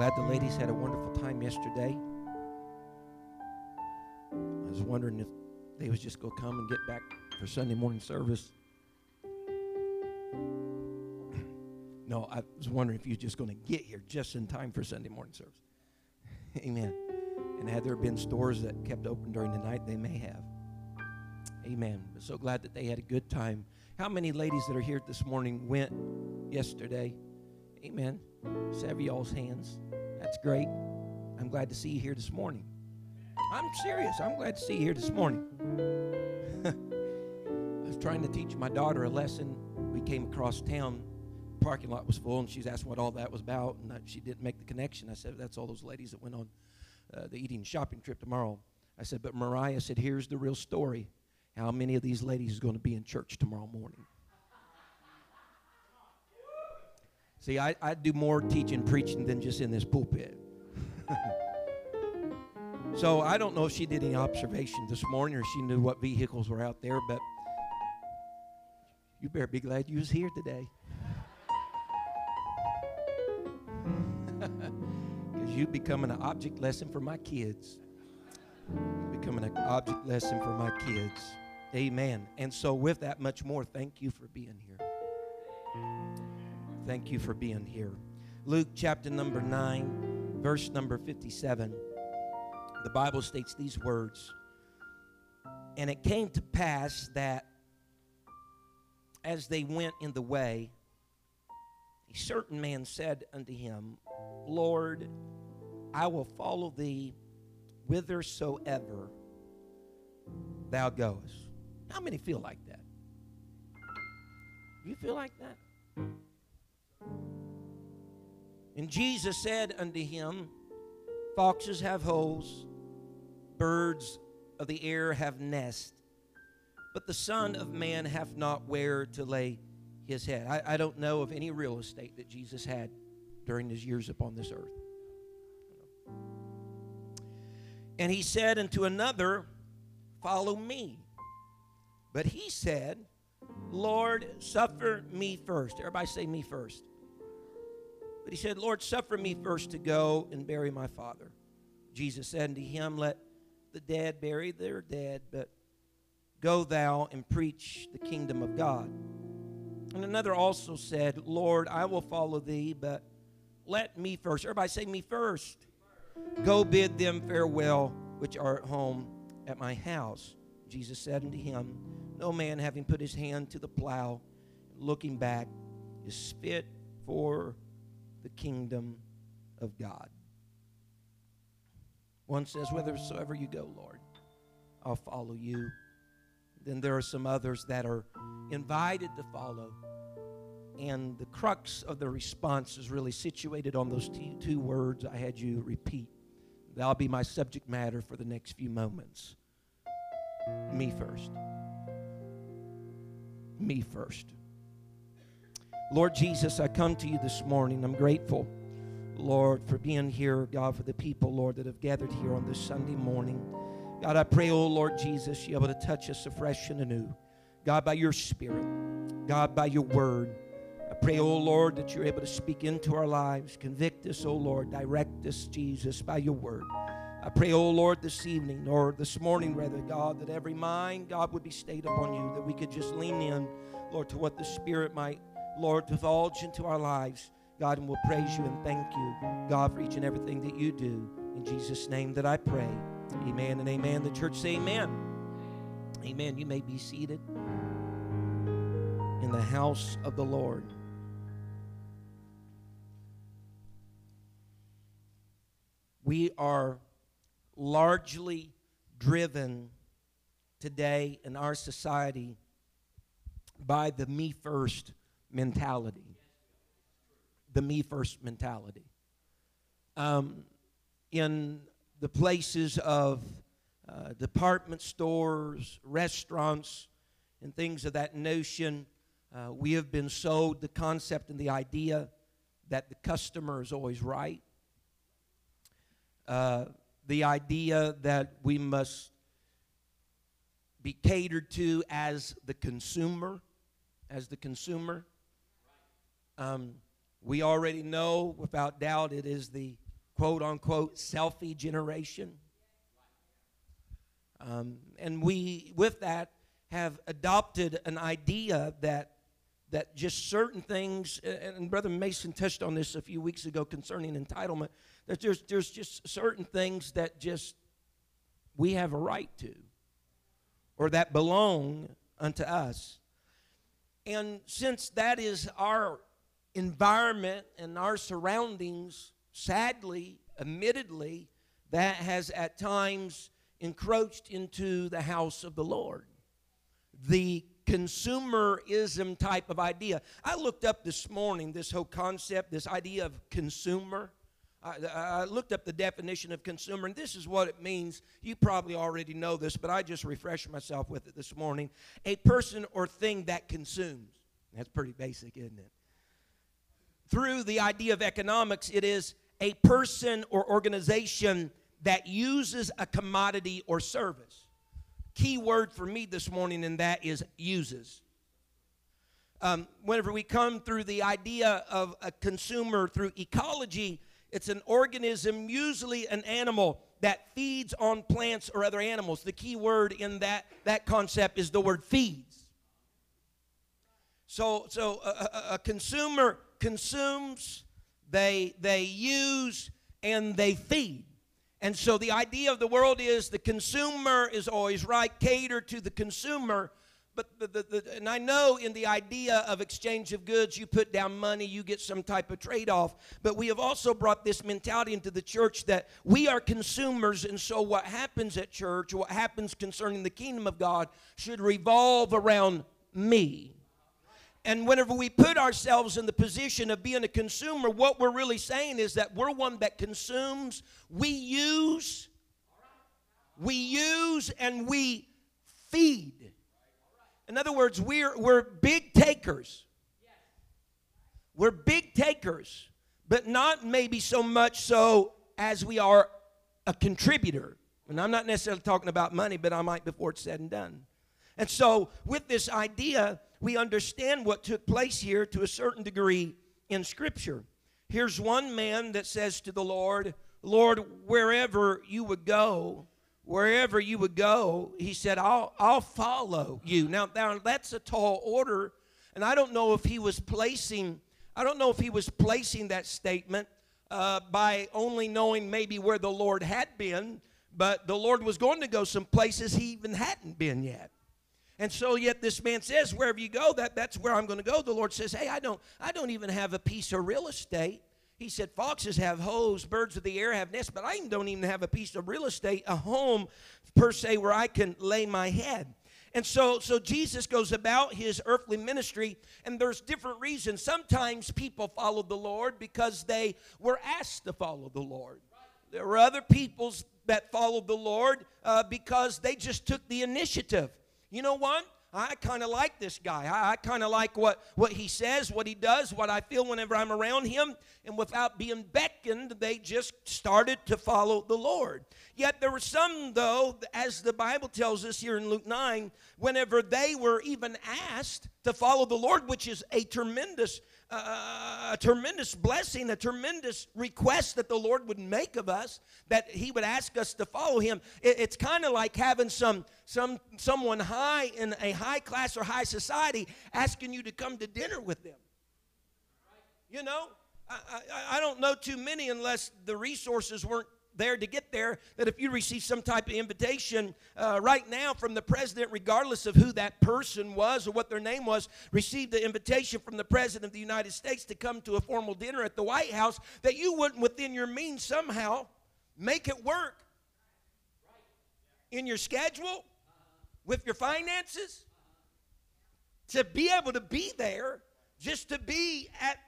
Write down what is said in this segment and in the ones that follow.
Glad the ladies had a wonderful time yesterday. I was wondering if they was just going to come and get back for Sunday morning service. No, I was wondering if you were just going to get here just in time for Sunday morning service. Amen. And had there been stores that kept open during the night, they may have. Amen. So glad that they had a good time. How many ladies that are here this morning went yesterday? Amen. Just y'all's hands. That's great. I'm glad to see you here this morning. I'm serious. I'm glad to see you here this morning. I was trying to teach my daughter a lesson. We came across town. Parking lot was full, and she's asked what all that was about, and she didn't make the connection. I said, "That's all those ladies that went on uh, the eating shopping trip tomorrow." I said, "But Mariah said, here's the real story. How many of these ladies is going to be in church tomorrow morning?" See, I, I do more teaching, preaching than just in this pulpit. so I don't know if she did any observation this morning or she knew what vehicles were out there, but you better be glad you was here today. Because you becoming an object lesson for my kids. Becoming an object lesson for my kids. Amen. And so, with that much more, thank you for being here. Thank you for being here. Luke chapter number 9, verse number 57. The Bible states these words And it came to pass that as they went in the way, a certain man said unto him, Lord, I will follow thee whithersoever thou goest. How many feel like that? You feel like that? And Jesus said unto him, Foxes have holes, birds of the air have nests, but the Son of Man hath not where to lay his head. I, I don't know of any real estate that Jesus had during his years upon this earth. And he said unto another, Follow me. But he said, Lord, suffer me first. Everybody say me first. But he said, Lord, suffer me first to go and bury my father. Jesus said unto him, Let the dead bury their dead, but go thou and preach the kingdom of God. And another also said, Lord, I will follow thee, but let me first. Everybody say me first. Go bid them farewell which are at home at my house. Jesus said unto him, No man having put his hand to the plow, looking back, is fit for the kingdom of God. One says, Whithersoever you go, Lord, I'll follow you. Then there are some others that are invited to follow. And the crux of the response is really situated on those two, two words I had you repeat. That'll be my subject matter for the next few moments. Me first. Me first. Lord Jesus, I come to you this morning. I'm grateful, Lord, for being here, God, for the people, Lord, that have gathered here on this Sunday morning. God, I pray, oh Lord Jesus, you're able to touch us afresh and anew. God, by your Spirit, God, by your word. I pray, oh Lord, that you're able to speak into our lives. Convict us, oh Lord. Direct us, Jesus, by your word. I pray, oh Lord, this evening, or this morning, rather, God, that every mind, God, would be stayed upon you, that we could just lean in, Lord, to what the Spirit might, Lord, divulge into our lives. God, and we'll praise you and thank you, God, for each and everything that you do. In Jesus' name that I pray. Amen and amen. The church say amen. Amen. You may be seated in the house of the Lord. We are largely driven today in our society by the me first mentality. the me first mentality. Um, in the places of uh, department stores, restaurants, and things of that notion, uh, we have been sold the concept and the idea that the customer is always right. Uh, the idea that we must be catered to as the consumer, as the consumer. Um, we already know without doubt it is the quote unquote selfie generation. Um, and we, with that, have adopted an idea that that just certain things, and Brother Mason touched on this a few weeks ago concerning entitlement, that there's, there's just certain things that just we have a right to or that belong unto us. And since that is our environment and our surroundings, sadly, admittedly, that has at times encroached into the house of the Lord. The consumerism type of idea. I looked up this morning this whole concept, this idea of consumer. I, looked up the definition of consumer, and this is what it means. You probably already know this, but I just refreshed myself with it this morning. A person or thing that consumes. That's pretty basic, isn't it? Through the idea of economics, it is a person or organization that uses a commodity or service. Key word for me this morning in that is uses. Um, whenever we come through the idea of a consumer through ecology, it's an organism, usually an animal, that feeds on plants or other animals. The key word in that, that concept is the word feeds. So, so a, a, a consumer consumes, they, they use, and they feed. And so the idea of the world is the consumer is always right, cater to the consumer. But the, the, the, and I know in the idea of exchange of goods, you put down money, you get some type of trade off. But we have also brought this mentality into the church that we are consumers, and so what happens at church, what happens concerning the kingdom of God, should revolve around me. And whenever we put ourselves in the position of being a consumer, what we're really saying is that we're one that consumes, we use, we use, and we feed. In other words, we're, we're big takers. We're big takers, but not maybe so much so as we are a contributor. And I'm not necessarily talking about money, but I might before it's said and done. And so, with this idea, we understand what took place here to a certain degree in Scripture. Here's one man that says to the Lord, Lord, wherever you would go, wherever you would go, he said, I'll, I'll follow you. Now, now, that's a tall order, and I don't know if he was placing, I don't know if he was placing that statement uh, by only knowing maybe where the Lord had been, but the Lord was going to go some places he even hadn't been yet. And so yet this man says, wherever you go, that, that's where I'm going to go. The Lord says, hey, I don't, I don't even have a piece of real estate. He said, foxes have holes, birds of the air have nests, but I don't even have a piece of real estate, a home per se where I can lay my head. And so, so Jesus goes about his earthly ministry, and there's different reasons. Sometimes people followed the Lord because they were asked to follow the Lord. There were other peoples that followed the Lord uh, because they just took the initiative. You know what? I kind of like this guy. I, I kind of like what, what he says, what he does, what I feel whenever I'm around him. And without being beckoned, they just started to follow the Lord. Yet there were some, though, as the Bible tells us here in Luke 9, whenever they were even asked to follow the Lord, which is a tremendous a tremendous blessing, a tremendous request that the Lord would make of us, that He would ask us to follow Him. It, it's kind of like having some, some, someone high in a high class or high society asking you to come to dinner with them. You know, I, I, I don't know too many unless the resources weren't there to get there that if you receive some type of invitation uh, right now from the president, regardless of who that person was or what their name was, received the invitation from the president of the United States to come to a formal dinner at the White House, that you wouldn't, within your means, somehow make it work in your schedule, with your finances, to be able to be there, just to be at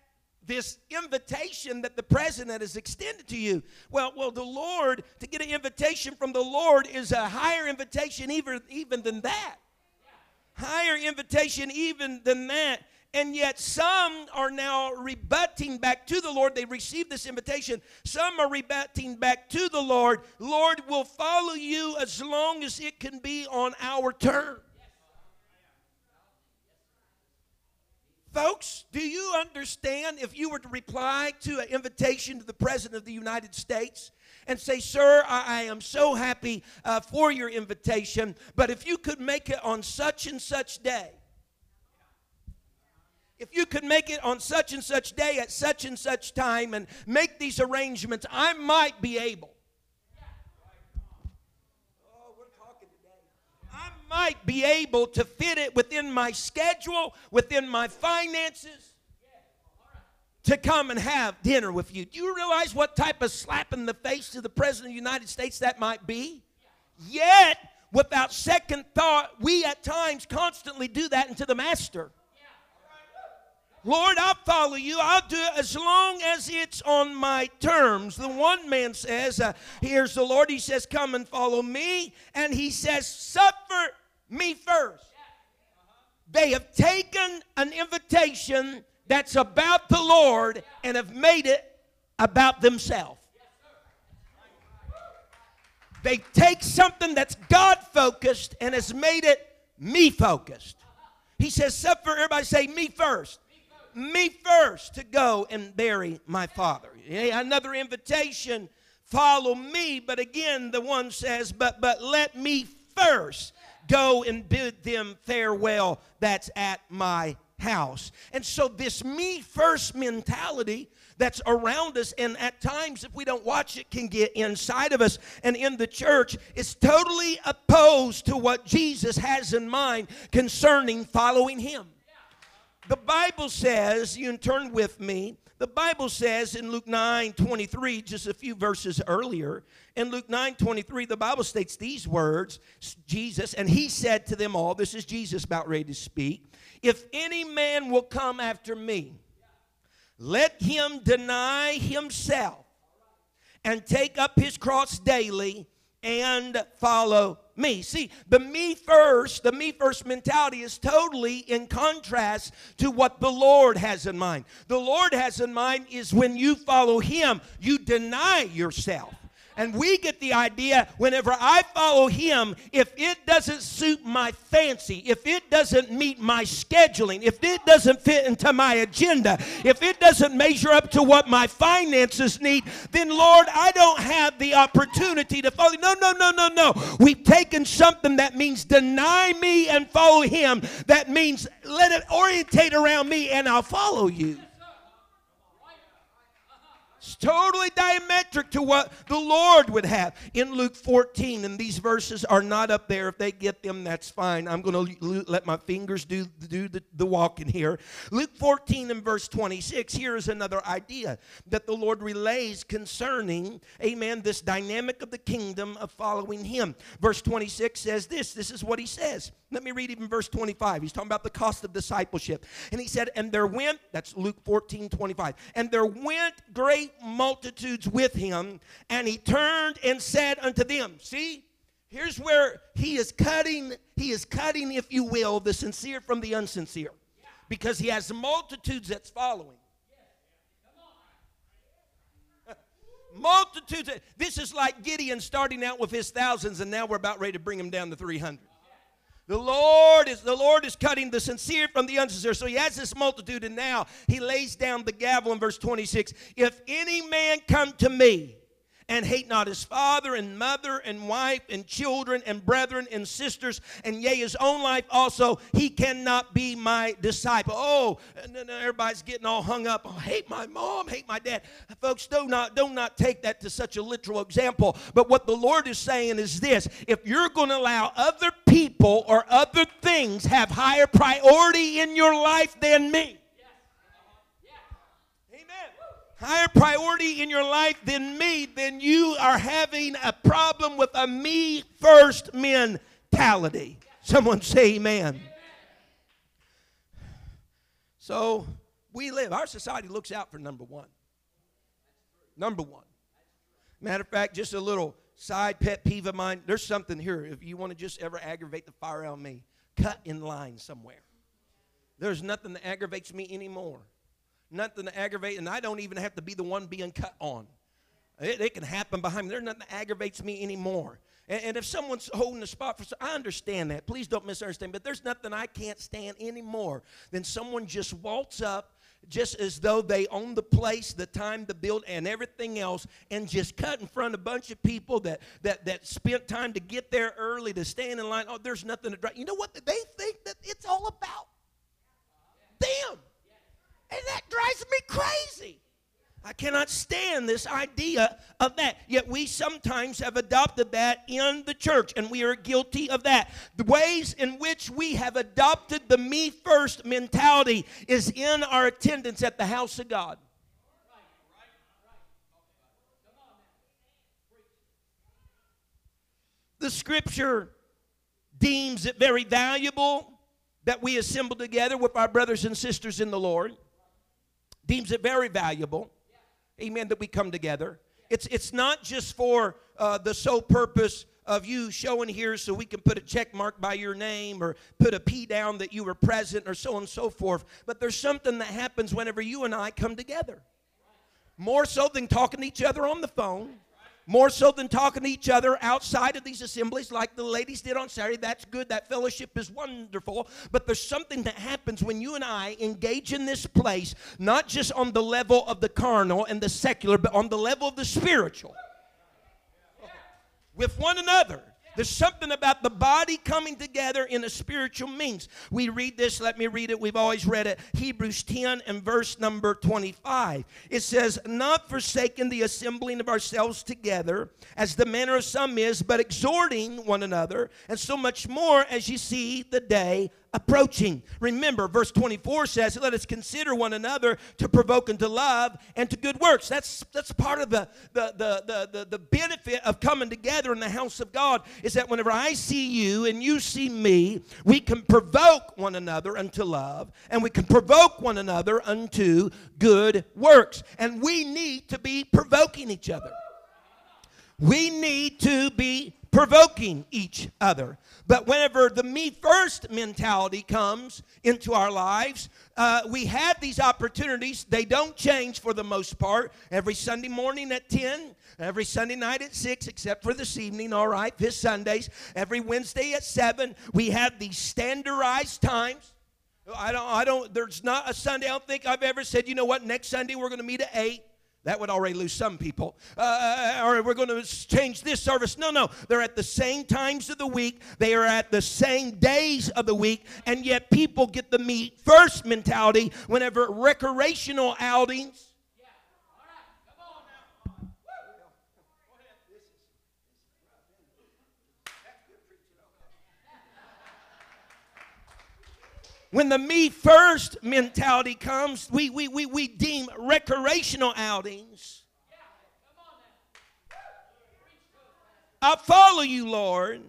this invitation that the president has extended to you. Well, well, the Lord, to get an invitation from the Lord is a higher invitation even, even than that. Higher invitation even than that. And yet, some are now rebutting back to the Lord. They received this invitation. Some are rebutting back to the Lord. Lord will follow you as long as it can be on our terms. Folks, do you understand if you were to reply to an invitation to the President of the United States and say, Sir, I, I am so happy uh, for your invitation, but if you could make it on such and such day, if you could make it on such and such day at such and such time and make these arrangements, I might be able. Oh, we're talking today. I might be able to fit it within my schedule, within my finances, to come and have dinner with you. Do you realize what type of slap in the face to the President of the United States that might be? Yet, without second thought, we at times constantly do that into the Master. Lord, I'll follow you. I'll do it as long as it's on my terms. The one man says, uh, Here's the Lord. He says, Come and follow me. And he says, Suffer me first. They have taken an invitation that's about the Lord and have made it about themselves. They take something that's God focused and has made it me focused. He says, Suffer, everybody say, Me first me first to go and bury my father. Another invitation, follow me. But again, the one says, but, but let me first go and bid them farewell that's at my house. And so, this me first mentality that's around us, and at times, if we don't watch it, can get inside of us and in the church, is totally opposed to what Jesus has in mind concerning following Him. The Bible says, you can turn with me, the Bible says in Luke 9 23, just a few verses earlier, in Luke 9 23, the Bible states these words Jesus, and he said to them all, this is Jesus about ready to speak, if any man will come after me, let him deny himself and take up his cross daily and follow me. See, the me first, the me first mentality is totally in contrast to what the Lord has in mind. The Lord has in mind is when you follow Him, you deny yourself. And we get the idea whenever I follow him, if it doesn't suit my fancy, if it doesn't meet my scheduling, if it doesn't fit into my agenda, if it doesn't measure up to what my finances need, then Lord, I don't have the opportunity to follow. No, no, no, no, no. We've taken something that means deny me and follow him. That means let it orientate around me and I'll follow you. Totally diametric to what the Lord would have in Luke 14. And these verses are not up there. If they get them, that's fine. I'm going to let my fingers do, do the, the walking here. Luke 14 and verse 26. Here is another idea that the Lord relays concerning, amen, this dynamic of the kingdom of following Him. Verse 26 says this. This is what He says. Let me read even verse 25. He's talking about the cost of discipleship. And He said, And there went, that's Luke 14 25, and there went great multitudes with him, and he turned and said unto them, See, here's where he is cutting, he is cutting, if you will, the sincere from the unsincere. Because he has multitudes that's following. multitudes. This is like Gideon starting out with his thousands, and now we're about ready to bring him down to 300. The Lord is the Lord is cutting the sincere from the unsincere. So he has this multitude, and now he lays down the gavel in verse 26. If any man come to me and hate not his father and mother and wife and children and brethren and sisters and yea his own life also he cannot be my disciple. Oh everybody's getting all hung up. Oh, hate my mom hate my dad. Folks do not do not take that to such a literal example. But what the lord is saying is this if you're going to allow other people or other things have higher priority in your life than me higher priority in your life than me, then you are having a problem with a me first mentality. Someone say amen. So we live. Our society looks out for number one. Number one. Matter of fact, just a little side pet peeve of mine. There's something here. If you want to just ever aggravate the fire on me, cut in line somewhere. There's nothing that aggravates me anymore. Nothing to aggravate, and I don't even have to be the one being cut on. It, it can happen behind me. There's nothing that aggravates me anymore. And, and if someone's holding the spot for, I understand that. Please don't misunderstand. But there's nothing I can't stand anymore than someone just waltz up just as though they own the place, the time, the build, and everything else, and just cut in front of a bunch of people that that that spent time to get there early to stand in line. Oh, there's nothing to drive. You know what? They think that it's all about them, and that drives me crazy. I cannot stand this idea of that. Yet we sometimes have adopted that in the church, and we are guilty of that. The ways in which we have adopted the me first mentality is in our attendance at the house of God. The scripture deems it very valuable that we assemble together with our brothers and sisters in the Lord, deems it very valuable amen, that we come together. It's, it's not just for uh, the sole purpose of you showing here so we can put a check mark by your name or put a P down that you were present or so on and so forth. But there's something that happens whenever you and I come together. More so than talking to each other on the phone more so than talking to each other outside of these assemblies like the ladies did on Saturday. That's good. That fellowship is wonderful. But there's something that happens when you and I engage in this place, not just on the level of the carnal and the secular, but on the level of the spiritual with one another. There's something about the body coming together in a spiritual means. We read this, let me read it. We've always read it. Hebrews 10 and verse number 25. It says, Not forsaking the assembling of ourselves together, as the manner of some is, but exhorting one another, and so much more as you see the day approaching. Remember, verse 24 says, Let us consider one another to provoke unto love and to good works. That's, that's part of the, the, the, the, the, the benefit of coming together in the house of God, is that whenever I see you and you see me, we can provoke one another unto love and we can provoke one another unto good works. And we need to be provoking each other. We need to be provoking each other. But whenever the me first mentality comes into our lives, uh, we have these opportunities. They don't change for the most part. Every Sunday morning at 10, every Sunday night at 6, except for this evening, all right, this Sundays, every Wednesday at 7, we have these standardized times. I don't, I don't, there's not a Sunday, I don't think I've ever said, you know what, next Sunday we're going to meet at 8. That would already lose some people. Uh, uh, or we're going to change this service. No, no. They're at the same times of the week. They are at the same days of the week. And yet people get the me first mentality whenever recreational outings When the me first mentality comes, we, we, we, we deem recreational outings. I follow you, Lord,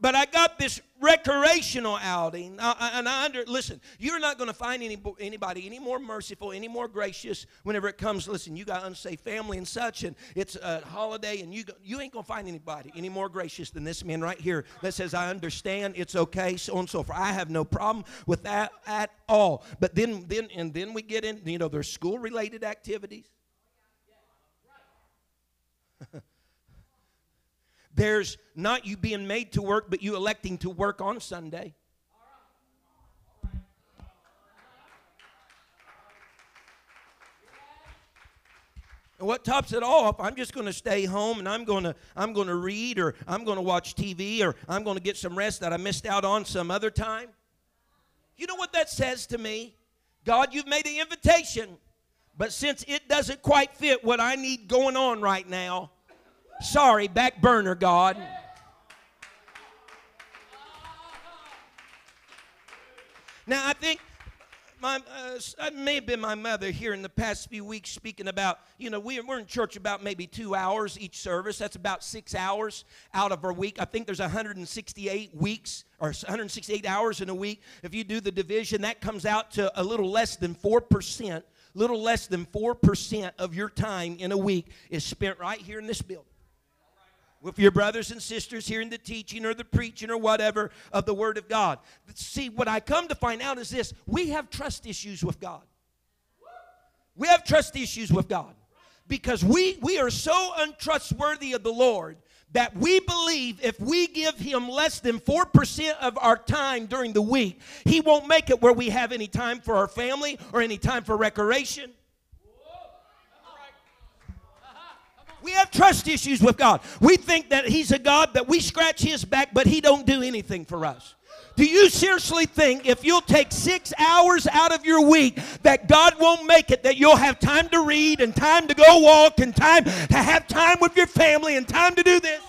but I got this recreational outing. and I under, listen, you're not going to find any, anybody any more merciful, any more gracious whenever it comes. Listen, you got unsafe family and such, and it's a holiday, and you you ain't going to find anybody any more gracious than this man right here that says, "I understand, it's okay, so on and so forth." I have no problem with that at all. But then then and then we get in, you know, there's school related activities. There's not you being made to work, but you electing to work on Sunday. And what tops it off, I'm just going to stay home and I'm going to I'm going to read or I'm going to watch TV or I'm going to get some rest that I missed out on some other time. You know what that says to me? God, you've made the invitation, but since it doesn't quite fit what I need going on right now, Sorry, back burner, God. Now, I think my uh, it may have been my mother here in the past few weeks speaking about, you know, we, we're in church about maybe two hours each service. That's about six hours out of our week. I think there's 168 weeks or 168 hours in a week. If you do the division, that comes out to a little less than 4%. Little less than 4% of your time in a week is spent right here in this building with your brothers and sisters hearing the teaching or the preaching or whatever of the Word of God. See, what I come to find out is this we have trust issues with God. We have trust issues with God because we, we are so untrustworthy of the Lord that we believe if we give him less than 4% of our time during the week, he won't make it where we have any time for our family or any time for recreation We have trust issues with God. We think that He's a God that we scratch His back, but He don't do anything for us. Do you seriously think if you'll take six hours out of your week that God won't make it, that you'll have time to read and time to go walk and time to have time with your family and time to do this?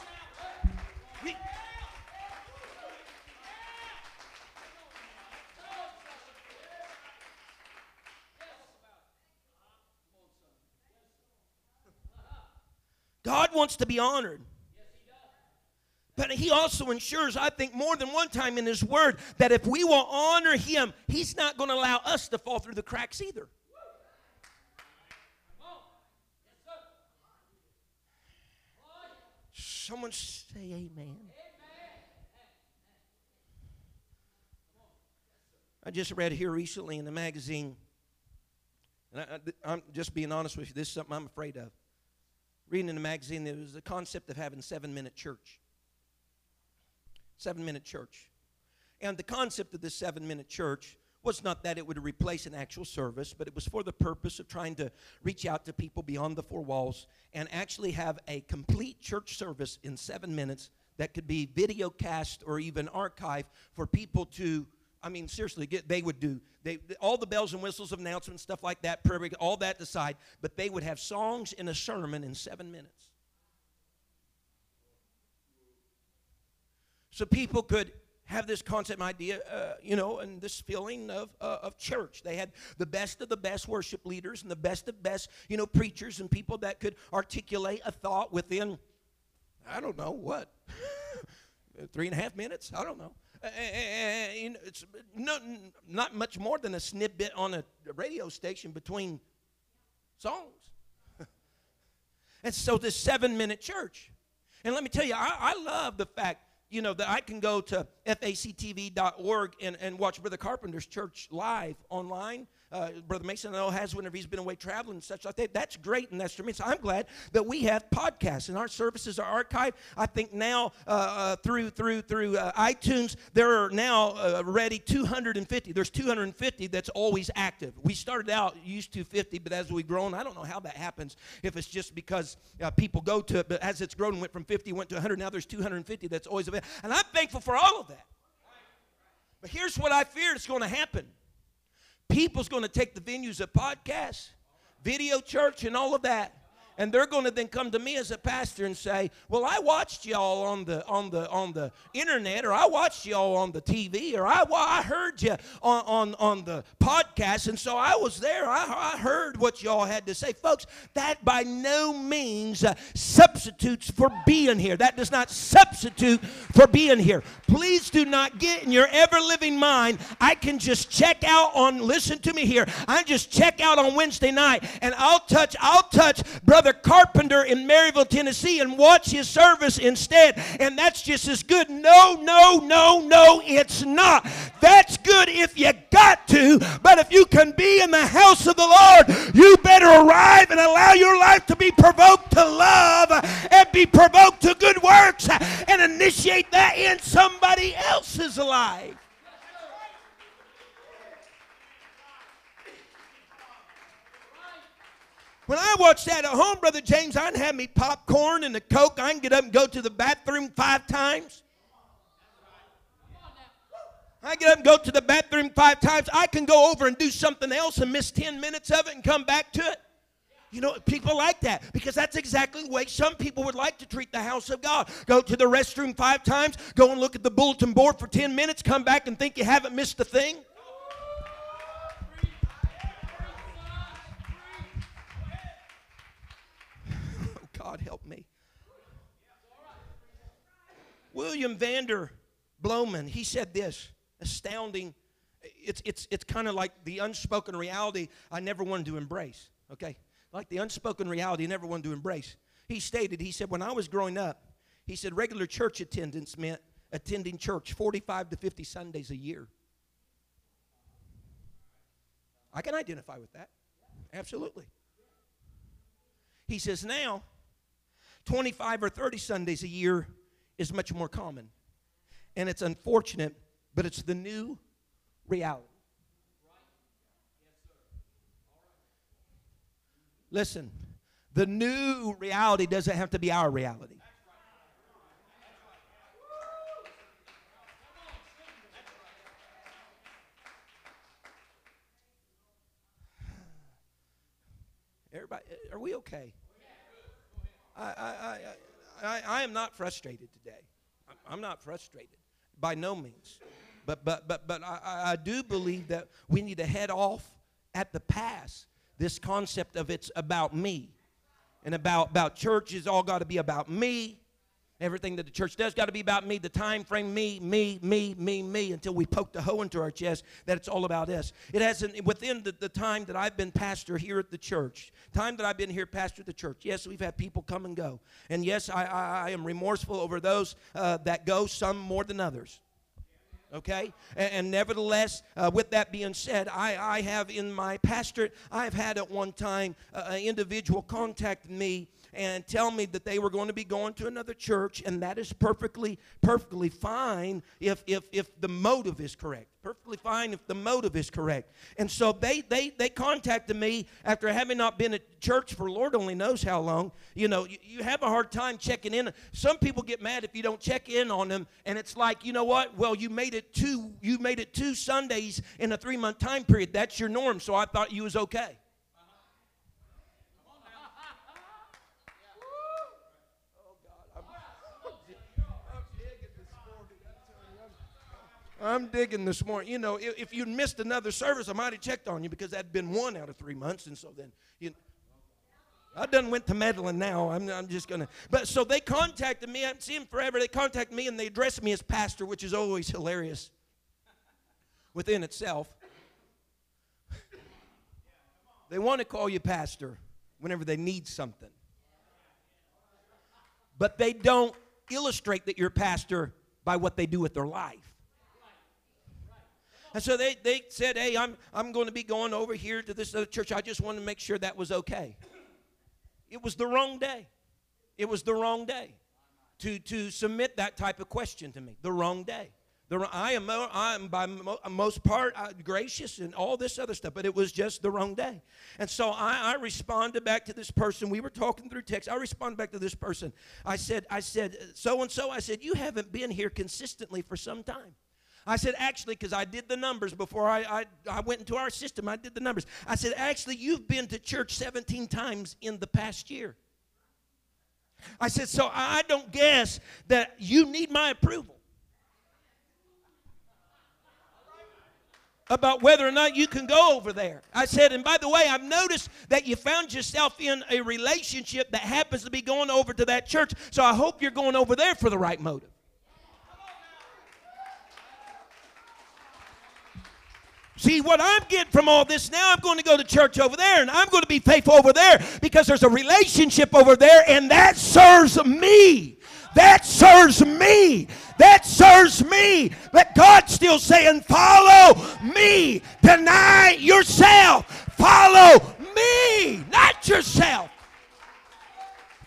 Wants to be honored. But he also ensures, I think, more than one time in his word, that if we will honor him, he's not going to allow us to fall through the cracks either. Someone say amen. I just read here recently in the magazine, and I, am just being honest with you, this is something I'm afraid of reading in a magazine, there was the concept of having seven minute church. Seven minute church. And the concept of this seven minute church was not that it would replace an actual service, but it was for the purpose of trying to reach out to people beyond the four walls and actually have a complete church service in seven minutes that could be video cast or even archived for people to I mean, seriously, get, they would do they, all the bells and whistles of announcements, stuff like that, prayer, all that aside, but they would have songs and a sermon in seven minutes. So people could have this concept idea, uh, you know, and this feeling of, uh, of church. They had the best of the best worship leaders and the best of best, you know, preachers and people that could articulate a thought within, I don't know, what, three and a half minutes? I don't know. Uh, it's not, not much more than a snippet on a radio station between songs. and so this seven minute church. And let me tell you, I, I love the fact you know that I can go to factv.org and, and watch Brother Carpenter's church live online uh, Brother Mason I know has whenever he's been away traveling and such like that. That's great and that's tremendous. I'm glad that we have podcasts and our services are archived. I think now uh, uh, through through through uh, iTunes there are now uh, ready 250. There's 250 that's always active. We started out used to 50, but as we've grown, I don't know how that happens. If it's just because people go to it, but as it's grown, went from 50 went to 100. Now there's 250 that's always available, and I'm thankful for all of that. But here's what I fear is going to happen people's going to take the venues of podcasts, video church, and all of that and they're going to then come to me as a pastor and say, "Well, I watched y'all on the on the on the internet, or I watched y'all on the TV, or I, I heard you on, on on the podcast, and so I was there. I, I heard what y'all had to say, folks. That by no means uh, substitutes for being here. That does not substitute for being here. Please do not get in your ever living mind. I can just check out on. Listen to me here. I just check out on Wednesday night, and I'll touch. I'll touch brother Brother Carpenter in Maryville, Tennessee, and watch his service instead. And that's just as good. No, no, no, no, it's not. That's good if you got to, but if you can be in the house of the Lord, you better arrive and allow your life to be provoked to love and be provoked to good works and initiate that in somebody else's life. When I watch that at home, Brother James, I can have me popcorn and a Coke. I can get up and go to the bathroom five times. I get up and go to the bathroom five times. I can go over and do something else and miss 10 minutes of it and come back to it. You know, people like that because that's exactly the way some people would like to treat the house of God. Go to the restroom five times, go and look at the bulletin board for 10 minutes, come back and think you haven't missed a thing. God help me. William Vander Bloman, he said this astounding. It's, it's, it's kind of like the unspoken reality I never wanted to embrace, okay? Like the unspoken reality I never wanted to embrace. He stated, he said, when I was growing up, he said regular church attendance meant attending church 45 to 50 Sundays a year. I can identify with that. Absolutely. He says, now, 25 or 30 Sundays a year is much more common. And it's unfortunate, but it's the new reality. Listen, the new reality doesn't have to be our reality. Everybody, are we okay? I, I, I, I, am not frustrated today. I'm not frustrated by no means. But, but, but, but I, I do believe that we need to head off at the pass this concept of it's about me and about, about church is all got to be about me Everything that the church does got to be about me, the time frame, me, me, me, me, me, until we poke the hoe into our chest that it's all about us. It hasn't, within the, the time that I've been pastor here at the church, time that I've been here pastor at the church, yes, we've had people come and go. And yes, I, I, I am remorseful over those uh, that go, some more than others okay and, and nevertheless uh, with that being said I, I have in my pastorate i've had at one time uh, an individual contact me and tell me that they were going to be going to another church, and that is perfectly, perfectly fine if, if, if the motive is correct. Perfectly fine if the motive is correct. And so they, they, they contacted me after having not been at church for Lord only knows how long. You know, you, you have a hard time checking in. Some people get mad if you don't check in on them, and it's like, you know what? Well, you made it two, you made it two Sundays in a three month time period. That's your norm, so I thought you was okay. I'm digging this morning. You know, if, if you'd missed another service, I might have checked on you because that'd been one out of three months. And so then, you I done went to meddling now. I'm, I'm just going to. But so they contacted me. I haven't seen them forever. They contacted me and they addressed me as pastor, which is always hilarious within itself. They want to call you pastor whenever they need something. But they don't illustrate that you're pastor by what they do with their life. And so they, they said, Hey, I'm, I'm going to be going over here to this other church. I just wanted to make sure that was okay. It was the wrong day. It was the wrong day to, to submit that type of question to me. The wrong day. The, I am, I am by most part uh, gracious and all this other stuff, but it was just the wrong day. And so I, I, responded back to this person. We were talking through text. I responded back to this person. I said, I said, so and so. I said, you haven't been here consistently for some time. I said, actually, because I did the numbers before I, I, I went into our system, I did the numbers. I said, actually, you've been to church 17 times in the past year. I said, so I don't guess that you need my approval. about whether or not you can go over there. I said, and by the way, I've noticed that you found yourself in a relationship that happens to be going over to that church, so I hope you're going over there for the right motive. See, what I'm getting from all this now, I'm going to go to church over there and I'm going to be faithful over there because there's a relationship over there and that serves me. That serves me. That serves me. But God's still saying, follow me. Deny yourself. Follow me, not yourself.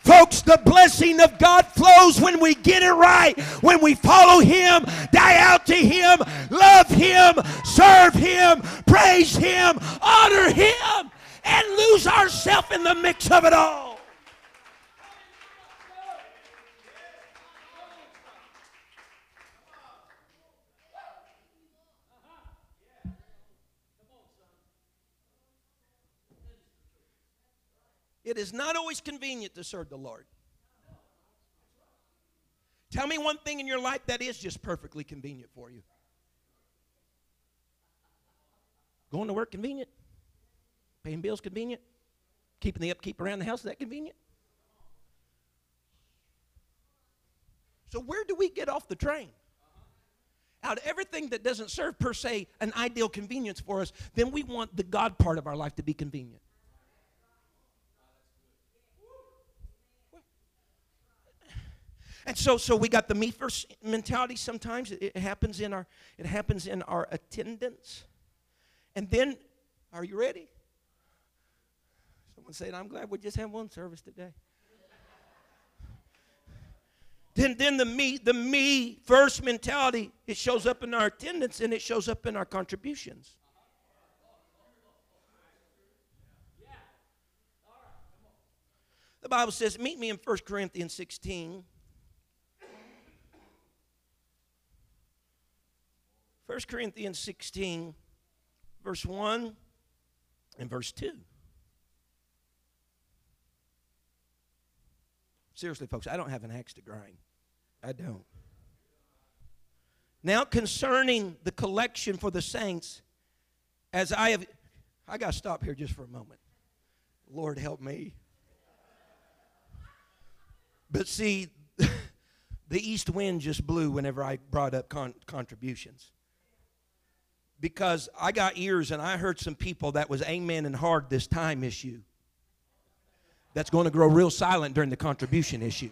Folks, the blessing of God flows when we get it right, when we follow Him, die out to Him, love Him, serve Him, praise Him, honor Him, and lose ourselves in the mix of it all. It is not always convenient to serve the Lord. Tell me one thing in your life that is just perfectly convenient for you. Going to work convenient? Paying bills convenient? Keeping the upkeep around the house, is that convenient? So, where do we get off the train? Out of everything that doesn't serve per se an ideal convenience for us, then we want the God part of our life to be convenient. And so, so we got the me first mentality. Sometimes it, it happens in our it happens in our attendance, and then, are you ready? Someone said, "I'm glad we just have one service today." then, then the me the me first mentality it shows up in our attendance and it shows up in our contributions. The Bible says, "Meet me in 1 Corinthians 16." 1 Corinthians 16, verse 1 and verse 2. Seriously, folks, I don't have an axe to grind. I don't. Now, concerning the collection for the saints, as I have, I got to stop here just for a moment. Lord, help me. But see, the east wind just blew whenever I brought up con- contributions because I got ears and I heard some people that was amen and hard this time issue. That's going to grow real silent during the contribution issue.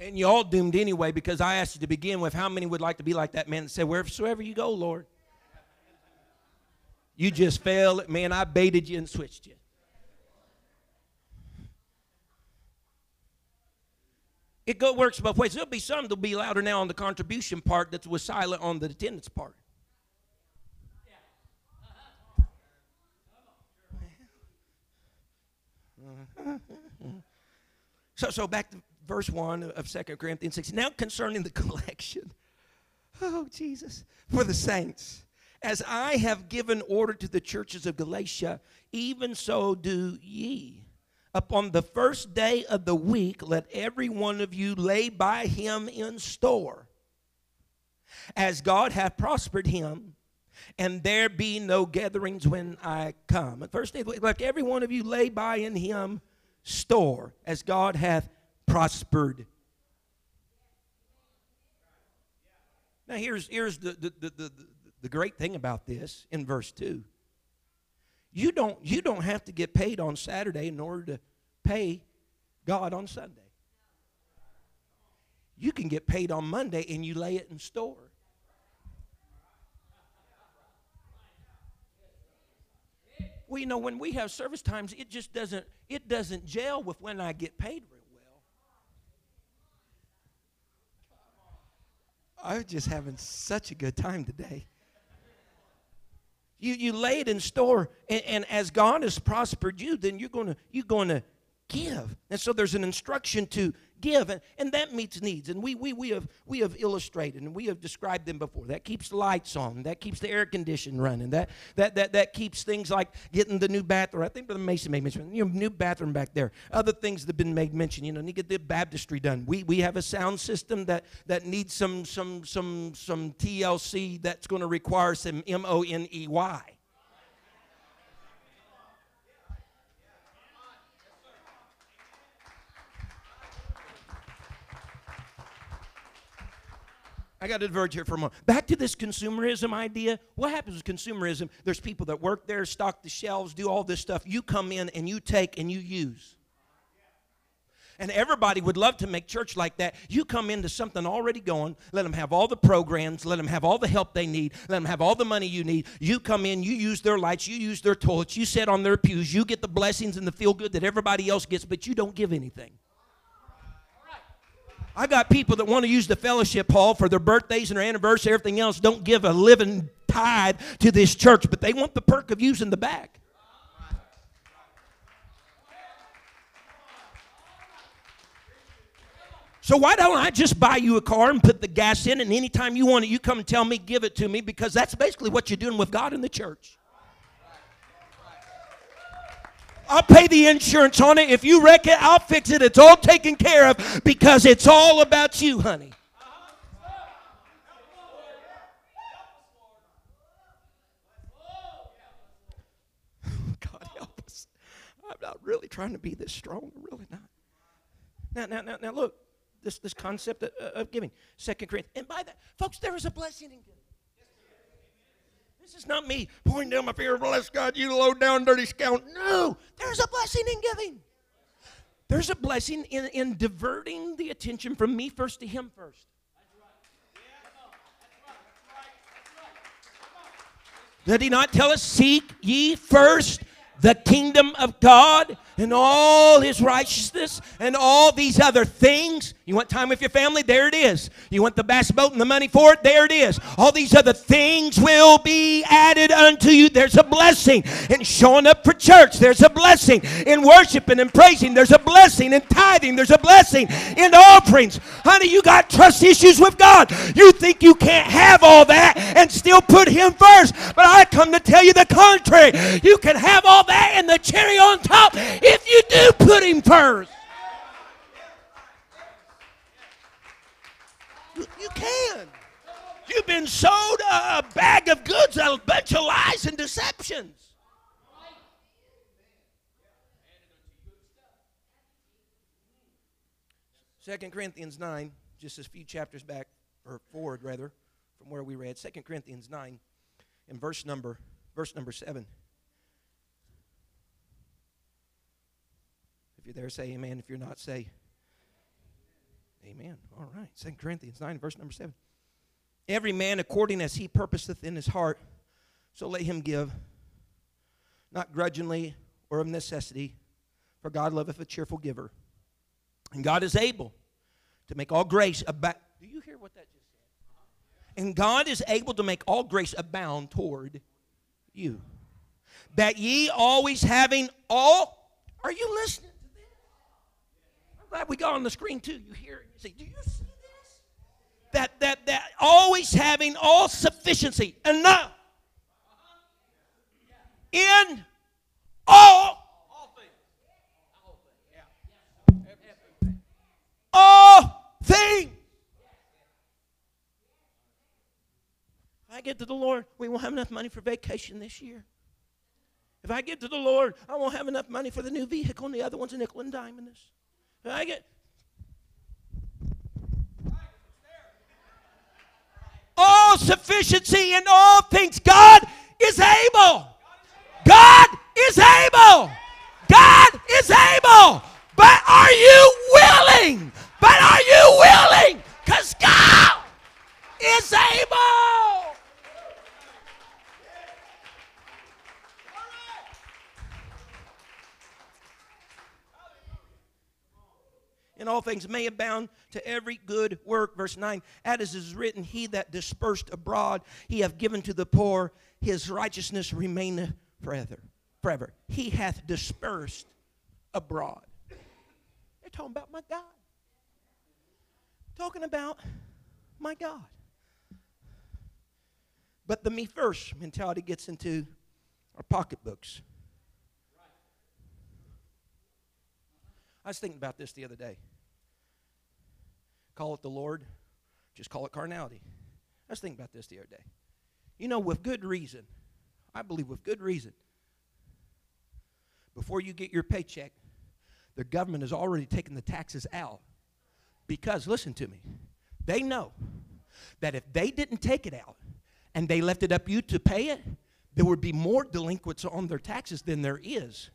And you all doomed anyway because I asked you to begin with how many would like to be like that man that said, Wheresoever you go, Lord. You just fell, man, I baited you and switched you. It go, works both ways. There'll be some that'll be louder now on the contribution part that was silent on the attendance part. So, so back to verse 1 of Second Corinthians 6. Now concerning the collection. Oh, Jesus. For the saints. As I have given order to the churches of Galatia, even so do ye upon the first day of the week, let every one of you lay by him in store, as God hath prospered him, and there be no gatherings when I come. At first day let every one of you lay by in him store, as God hath prospered. Now, here's, here's the, the, the, the, the great thing about this in verse 2 you don't, you don't have to get paid on Saturday in order to pay God on Sunday. You can get paid on Monday and you lay it in store. Well, you know, when we have service times, it just doesn't it doesn't gel with when I get paid real well. I'm just having such a good time today. You, you lay it in store, and, and as God has prospered you, then you're gonna you're gonna give. And so there's an instruction to give, and, and that meets needs. And we, we, we, have, we have illustrated and we have described them before. That keeps the lights on, that keeps the air conditioning running, that, that, that, that keeps things like getting the new bathroom. I think Brother Mason made mention, you know, new bathroom back there. Other things that have been made mention, you know, need to get the baptistry done. We, we have a sound system that, that needs some, some, some, some TLC that's going to require some M O N E Y. I got to diverge here for a moment. Back to this consumerism idea. What happens with consumerism? There's people that work there, stock the shelves, do all this stuff. You come in and you take and you use. And everybody would love to make church like that. You come into something already going, let them have all the programs, let them have all the help they need, let them have all the money you need. You come in, you use their lights, you use their toilets, you sit on their pews, you get the blessings and the feel good that everybody else gets, but you don't give anything. I got people that want to use the fellowship hall for their birthdays and their anniversary, everything else, don't give a living tithe to this church, but they want the perk of using the back. So why don't I just buy you a car and put the gas in, and anytime you want it, you come and tell me, give it to me, because that's basically what you're doing with God in the church. I'll pay the insurance on it. If you wreck it, I'll fix it. It's all taken care of because it's all about you, honey. God help us. I'm not really trying to be this strong. I'm really not. Now, now, now, now look, this, this concept of, of giving. Second Corinthians. And by that, folks, there is a blessing in giving. This is not me pointing down my finger, bless God, you low down, dirty scoundrel. No, there's a blessing in giving. There's a blessing in, in diverting the attention from me first to him first. Did he not tell us, Seek ye first the kingdom of God and all his righteousness and all these other things. You want time with your family? There it is. You want the bass boat and the money for it? There it is. All these other things will be added unto you. There's a blessing in showing up for church. There's a blessing in worshiping and praising. There's a blessing in tithing. There's a blessing in offerings. Honey, you got trust issues with God. You think you can't have all that and still put him first. But I come to tell you the contrary. You can have all that and the cherry on top if you do put him first. You, you can. You've been sold a bag of goods, a bunch of lies and deceptions. Second Corinthians 9, just a few chapters back, or forward rather, from where we read. Second Corinthians 9, in verse number, verse number 7. If you're there, say amen. If you're not, say amen. All right. Second Corinthians 9, verse number 7. Every man according as he purposeth in his heart, so let him give, not grudgingly or of necessity, for God loveth a cheerful giver. And God is able to make all grace abound. Do you hear what that just said? Uh-huh. And God is able to make all grace abound toward you. That ye always having all, are you listening? We got on the screen too. You hear it. You say, Do you see this? That that that always having all sufficiency enough in all things. all things. If I get to the Lord, we won't have enough money for vacation this year. If I get to the Lord, I won't have enough money for the new vehicle, and the other one's a nickel and dime this. I get all sufficiency in all things. God is able. God is able. God is able. But are you willing? But are you willing? Because God is able. In all things may abound to every good work. Verse 9, as is written, He that dispersed abroad, he hath given to the poor, his righteousness remaineth forever. Forever. He hath dispersed abroad. They're talking about my God. Talking about my God. But the me first mentality gets into our pocketbooks. I was thinking about this the other day. Call it the Lord, just call it carnality. I was thinking about this the other day. You know, with good reason, I believe with good reason, before you get your paycheck, the government has already taken the taxes out. Because, listen to me, they know that if they didn't take it out and they left it up you to pay it, there would be more delinquents on their taxes than there is.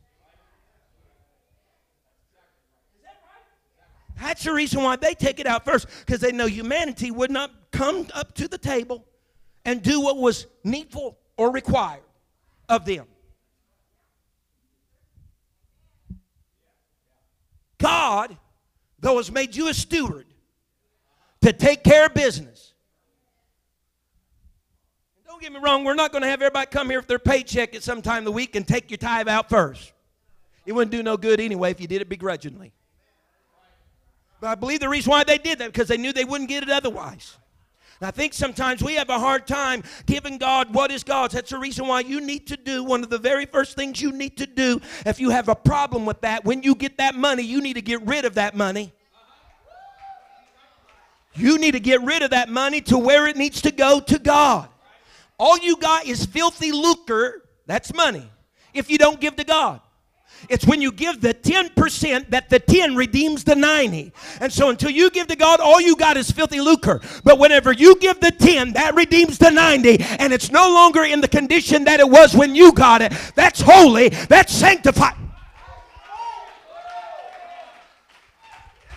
That's the reason why they take it out first, because they know humanity would not come up to the table and do what was needful or required of them. God, though, has made you a steward to take care of business. don't get me wrong, we're not going to have everybody come here with their paycheck at some time of the week and take your tithe out first. It wouldn't do no good anyway if you did it begrudgingly. But I believe the reason why they did that because they knew they wouldn't get it otherwise. I think sometimes we have a hard time giving God what is God's. That's the reason why you need to do one of the very first things you need to do if you have a problem with that. When you get that money, you need to get rid of that money. You need to get rid of that money to where it needs to go to God. All you got is filthy lucre, that's money, if you don't give to God. It's when you give the 10% that the 10 redeems the 90. And so until you give to God, all you got is filthy lucre. But whenever you give the 10, that redeems the 90. And it's no longer in the condition that it was when you got it. That's holy. That's sanctified.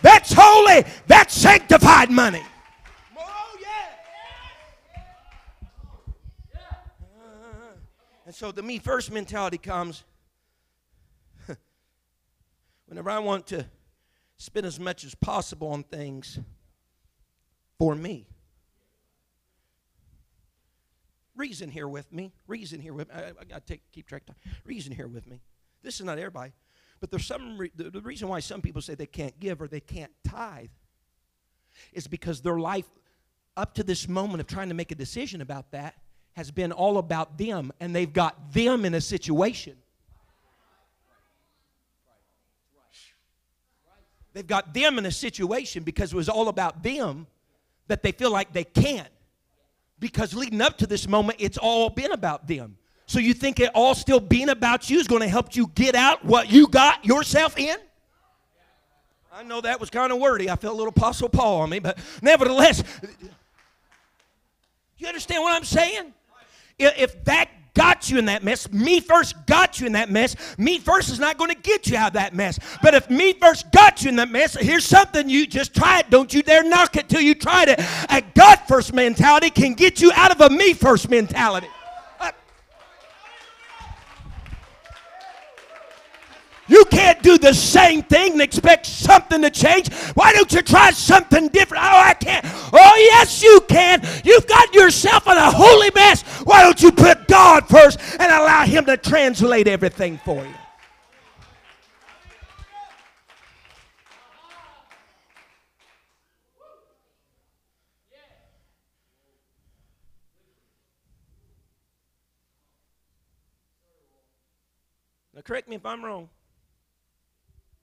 That's holy. That's sanctified money. And so the me first mentality comes whenever I want to spend as much as possible on things for me. Reason here with me. Reason here with me. I, I got to keep track of time. Reason here with me. This is not everybody. But there's some re- the, the reason why some people say they can't give or they can't tithe is because their life up to this moment of trying to make a decision about that has been all about them and they've got them in a situation. They've got them in a situation because it was all about them that they feel like they can't. Because leading up to this moment, it's all been about them. So you think it all still being about you is going to help you get out what you got yourself in? I know that was kind of wordy. I felt a little Apostle Paul on me, but nevertheless, you understand what I'm saying? If that got you in that mess, me first got you in that mess, me first is not going to get you out of that mess. But if me first got you in that mess, here's something you just try it. Don't you dare knock it till you tried it. A God first mentality can get you out of a me first mentality. You can't do the same thing and expect something to change. Why don't you try something different? Oh, I can't. Oh, yes, you can. You've got yourself in a holy mess. Why don't you put God first and allow Him to translate everything for you? Now, correct me if I'm wrong.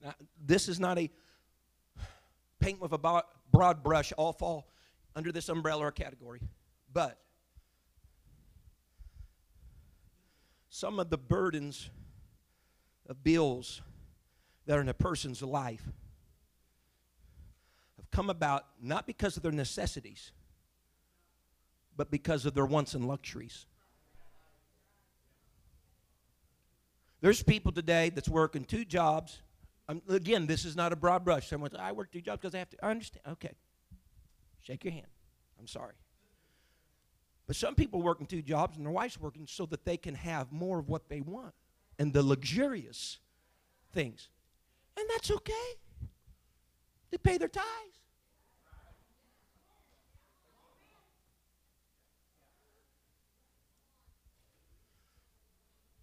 Now, this is not a paint with a broad brush, all fall under this umbrella or category. But some of the burdens of bills that are in a person's life have come about not because of their necessities, but because of their wants and luxuries. There's people today that's working two jobs I'm, again, this is not a broad brush. Someone says, I work two jobs because I have to. I understand. Okay. Shake your hand. I'm sorry. But some people working two jobs and their wife's working so that they can have more of what they want and the luxurious things. And that's okay. They pay their tithes.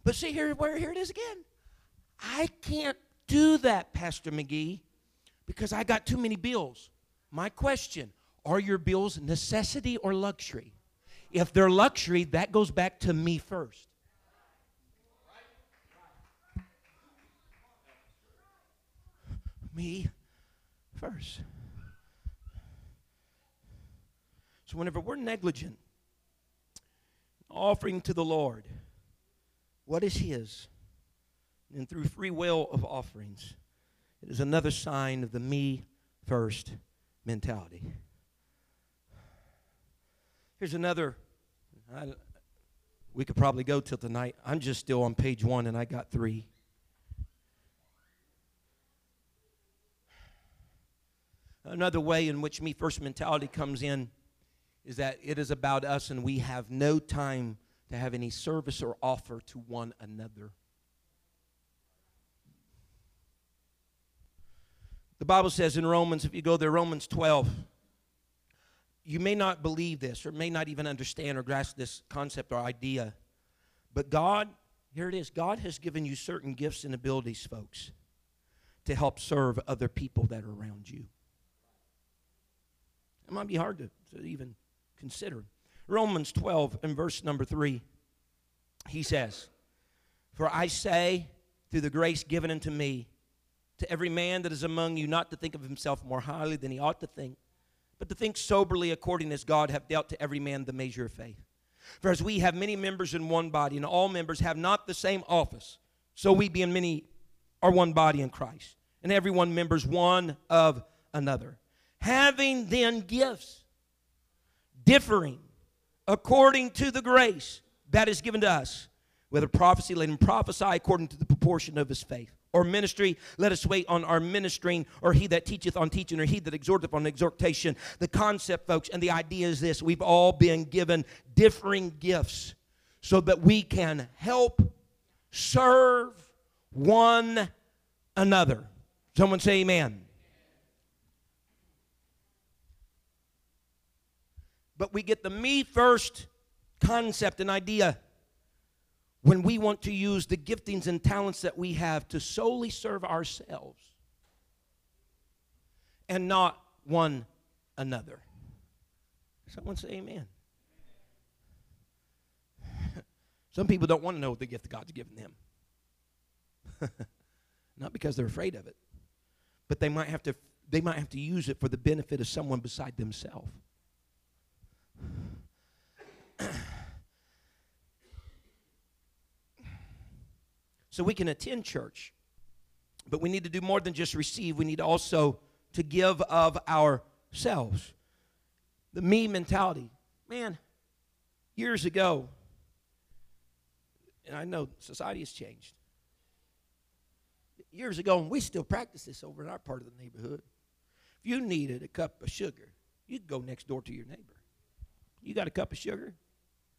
But see here where here it is again. I can't do that, Pastor McGee, because I got too many bills. My question are your bills necessity or luxury? If they're luxury, that goes back to me first. Me first. So, whenever we're negligent, offering to the Lord, what is His? and through free will of offerings. It is another sign of the me first mentality. Here's another. I, we could probably go till tonight. I'm just still on page one and I got three. Another way in which me first mentality comes in is that it is about us and we have no time to have any service or offer to one another. The Bible says in Romans, if you go there, Romans 12, you may not believe this or may not even understand or grasp this concept or idea, but God, here it is, God has given you certain gifts and abilities, folks, to help serve other people that are around you. It might be hard to, to even consider. Romans 12 and verse number 3, he says, For I say, through the grace given unto me, to every man that is among you not to think of himself more highly than he ought to think, but to think soberly according as God hath dealt to every man the measure of faith. For as we have many members in one body, and all members have not the same office, so we being many are one body in Christ, and every one members one of another. Having then gifts differing according to the grace that is given to us. Whether prophecy, let him prophesy according to the proportion of his faith. Or ministry, let us wait on our ministering, or he that teacheth on teaching, or he that exhorteth on exhortation. The concept, folks, and the idea is this we've all been given differing gifts so that we can help serve one another. Someone say amen. But we get the me first concept and idea when we want to use the giftings and talents that we have to solely serve ourselves and not one another. Someone say amen. Some people don't want to know what the gift God's given them. not because they're afraid of it, but they might have to they might have to use it for the benefit of someone beside themselves. so we can attend church, but we need to do more than just receive. We need also to give of ourselves. The me mentality. Man, years ago, and I know society has changed. Years ago, and we still practice this over in our part of the neighborhood. If you needed a cup of sugar, you'd go next door to your neighbor. You got a cup of sugar?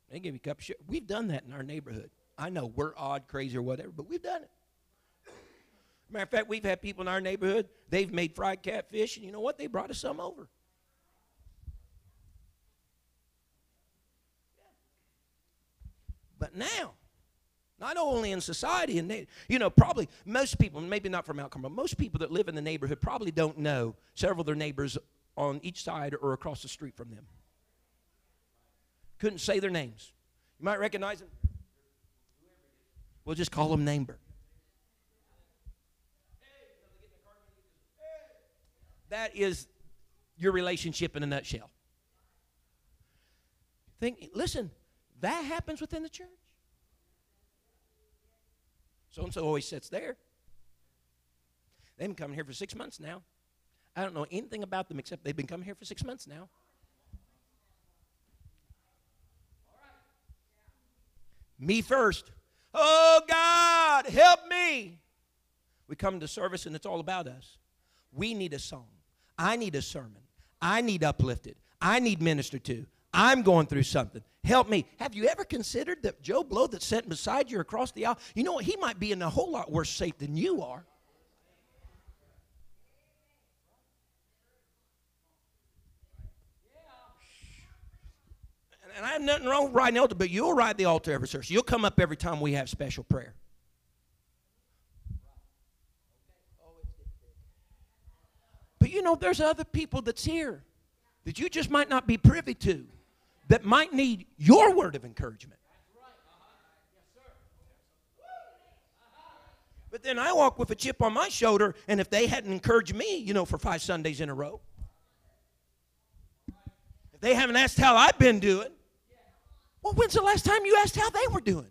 They give you a cup of sugar. We've done that in our neighborhood. I know we're odd, crazy, or whatever, but we've done it. Matter of fact, we've had people in our neighborhood, they've made fried catfish, and you know what? They brought us some over. But now, not only in society, and you know, probably most people, maybe not from outcome, but most people that live in the neighborhood probably don't know several of their neighbors on each side or across the street from them. Couldn't say their names. You might recognize them. We'll just call them neighbor. That is your relationship in a nutshell. Think, listen, that happens within the church. So and so always sits there. They've been coming here for six months now. I don't know anything about them except they've been coming here for six months now. Me first. Oh, God, help me. We come to service and it's all about us. We need a song. I need a sermon. I need uplifted. I need ministered to. I'm going through something. Help me. Have you ever considered that Joe Blow that's sitting beside you across the aisle, you know what? He might be in a whole lot worse shape than you are. And I have nothing wrong with riding altar, but you'll ride the altar every service. You'll come up every time we have special prayer. But you know, there's other people that's here that you just might not be privy to that might need your word of encouragement. But then I walk with a chip on my shoulder, and if they hadn't encouraged me, you know, for five Sundays in a row, if they haven't asked how I've been doing, well, when's the last time you asked how they were doing?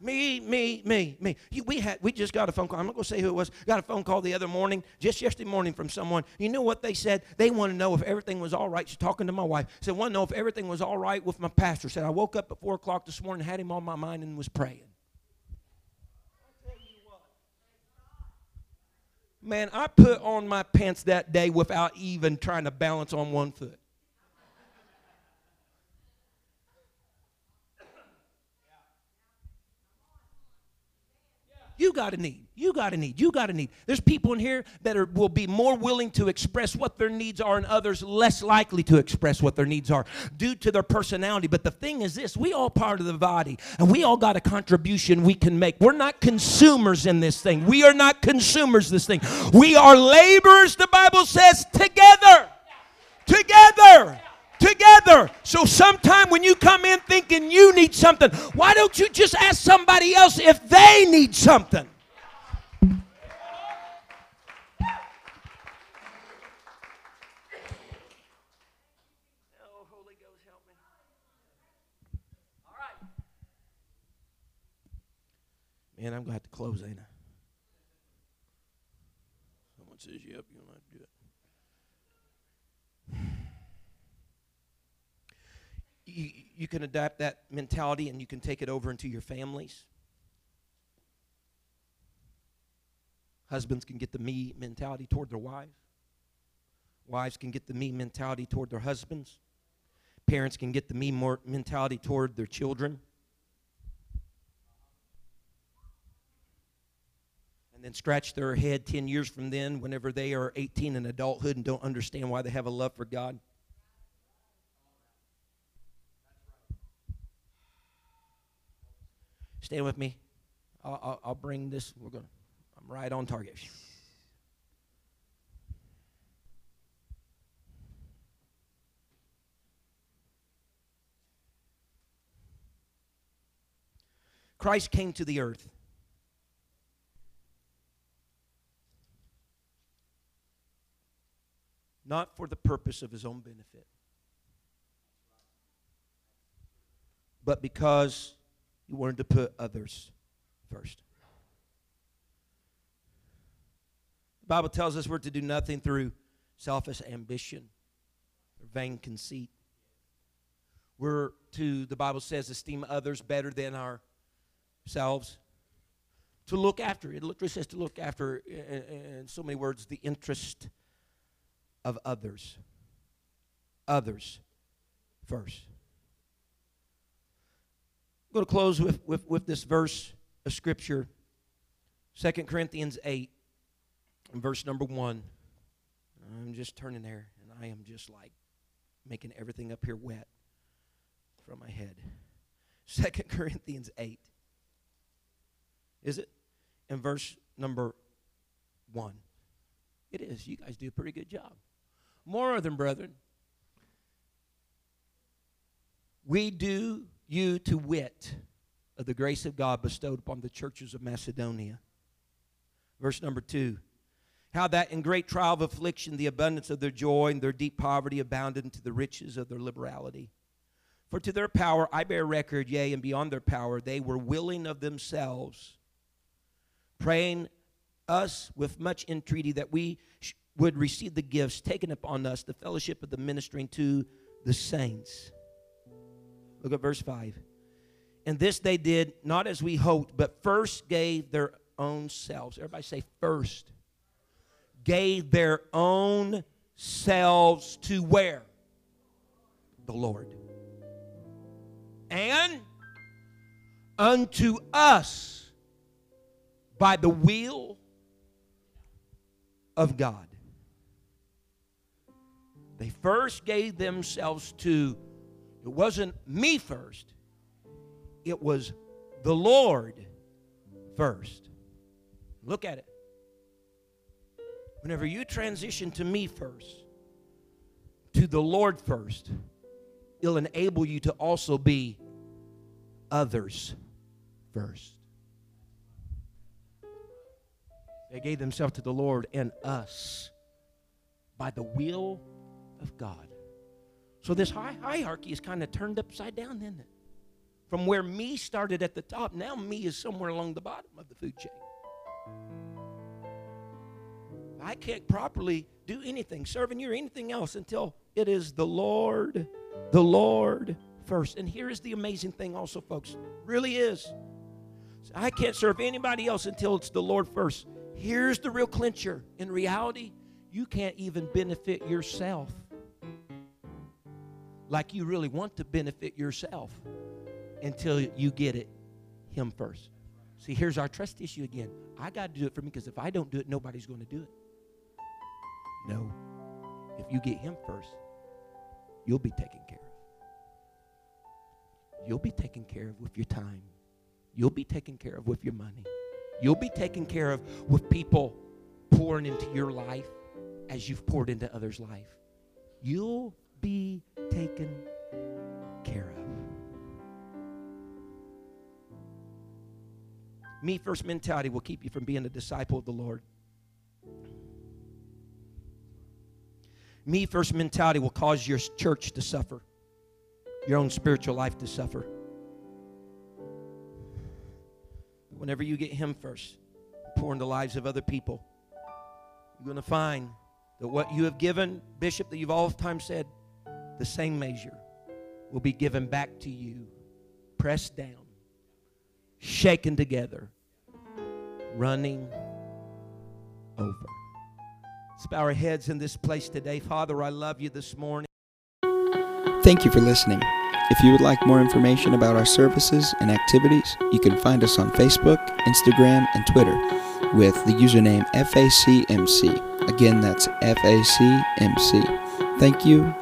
Me, me, me, me. We had we just got a phone call. I'm not gonna say who it was. Got a phone call the other morning, just yesterday morning, from someone. You know what they said? They want to know if everything was all right. She's talking to my wife. Said, "Want to know if everything was all right with my pastor?" Said, "I woke up at four o'clock this morning, had him on my mind, and was praying." Man, I put on my pants that day without even trying to balance on one foot. You got a need. You got a need. You got a need. There's people in here that are, will be more willing to express what their needs are, and others less likely to express what their needs are due to their personality. But the thing is this we all part of the body, and we all got a contribution we can make. We're not consumers in this thing. We are not consumers this thing. We are laborers, the Bible says, together. Together together. So sometime when you come in thinking you need something, why don't you just ask somebody else if they need something? And I'm going to have to close, ain't I? Someone says, yep, you don't have to do it. You, you can adapt that mentality and you can take it over into your families. Husbands can get the me mentality toward their wives. Wives can get the me mentality toward their husbands. Parents can get the me mentality toward their children. And then scratch their head 10 years from then whenever they are 18 in adulthood and don't understand why they have a love for God. Stand with me. I'll, I'll, I'll bring this. We're going. I'm right on target. Christ came to the earth. Not for the purpose of his own benefit, but because he wanted to put others first. The Bible tells us we're to do nothing through selfish ambition or vain conceit. We're to, the Bible says, esteem others better than ourselves. To look after, it literally says to look after, in so many words, the interest of others. Others first. I'm going to close with, with, with this verse of Scripture, 2 Corinthians 8, verse number 1. I'm just turning there, and I am just like making everything up here wet from my head. 2 Corinthians 8. Is it? In verse number 1. It is. You guys do a pretty good job. More than brethren, we do you to wit of the grace of God bestowed upon the churches of Macedonia. Verse number two. How that in great trial of affliction, the abundance of their joy and their deep poverty abounded into the riches of their liberality. For to their power I bear record, yea, and beyond their power, they were willing of themselves, praying us with much entreaty that we sh- would receive the gifts taken upon us, the fellowship of the ministering to the saints. Look at verse 5. And this they did not as we hoped, but first gave their own selves. Everybody say, first. Gave their own selves to where? The Lord. And unto us by the will of God. They first gave themselves to it wasn't me first, it was the Lord first. Look at it. Whenever you transition to me first, to the Lord first, it'll enable you to also be others first. They gave themselves to the Lord and us by the will of God. So this hierarchy is kind of turned upside down, isn't it? From where me started at the top, now me is somewhere along the bottom of the food chain. I can't properly do anything, serving you or anything else until it is the Lord, the Lord first. And here is the amazing thing, also, folks. Really is. I can't serve anybody else until it's the Lord first. Here's the real clincher. In reality, you can't even benefit yourself like you really want to benefit yourself until you get it Him first. See, here's our trust issue again. I got to do it for me because if I don't do it, nobody's going to do it. No. If you get Him first, you'll be taken care of. You'll be taken care of with your time. You'll be taken care of with your money. You'll be taken care of with people pouring into your life as you've poured into others' life. You'll be taken care of. Me first mentality will keep you from being a disciple of the Lord. Me first mentality will cause your church to suffer, your own spiritual life to suffer. whenever you get Him first, pour in the lives of other people, you're going to find that what you have given, Bishop, that you've oftentimes said, the same measure will be given back to you, pressed down, shaken together, running over. Let's bow our heads in this place today. Father, I love you this morning. Thank you for listening. If you would like more information about our services and activities, you can find us on Facebook, Instagram, and Twitter with the username FACMC. Again, that's FACMC. Thank you